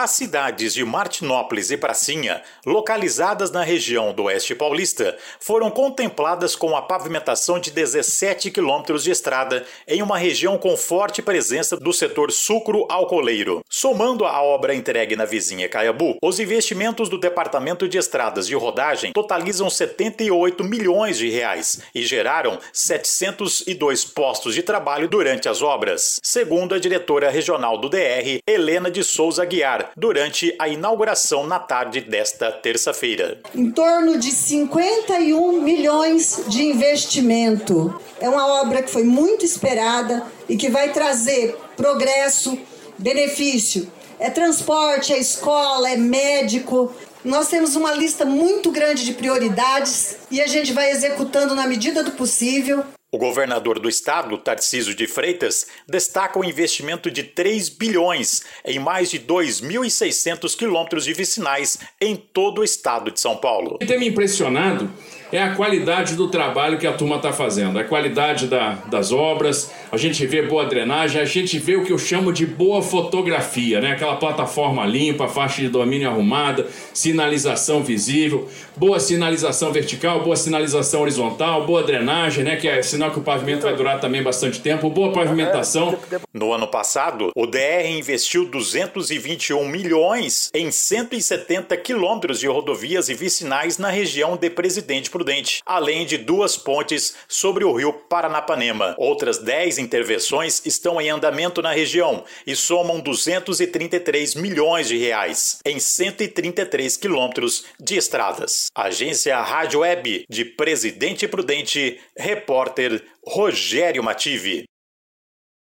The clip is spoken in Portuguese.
As cidades de Martinópolis e Pracinha, localizadas na região do Oeste Paulista, foram contempladas com a pavimentação de 17 quilômetros de estrada em uma região com forte presença do setor sucro-alcooleiro. Somando a obra entregue na vizinha Caiabu, os investimentos do Departamento de Estradas de Rodagem totalizam 78 milhões de reais e geraram 702 postos de trabalho durante as obras, segundo a diretora regional do DR, Helena de Souza Guiar durante a inauguração na tarde desta terça-feira. Em torno de 51 milhões de investimento. É uma obra que foi muito esperada e que vai trazer progresso, benefício. É transporte, é escola, é médico, nós temos uma lista muito grande de prioridades e a gente vai executando na medida do possível. O governador do estado, Tarcísio de Freitas, destaca o investimento de 3 bilhões em mais de 2.600 quilômetros de vicinais em todo o estado de São Paulo. O que tem me impressionado é a qualidade do trabalho que a turma está fazendo, a qualidade da, das obras, a gente vê boa drenagem, a gente vê o que eu chamo de boa fotografia, né? aquela plataforma limpa, faixa de domínio arrumada, sinalização visível, boa sinalização vertical, boa sinalização horizontal, boa drenagem, né? que é sinal que o pavimento vai durar também bastante tempo, boa pavimentação. No ano passado, o DR investiu 221 milhões em 170 quilômetros de rodovias e vicinais na região de Presidente Prudente, além de duas pontes sobre o rio Paranapanema. Outras 10 intervenções estão em andamento na região e somam 233 milhões de reais em 133 quilômetros de estradas. Agência Rádio Web de Presidente Prudente, repórter Rogério Mative.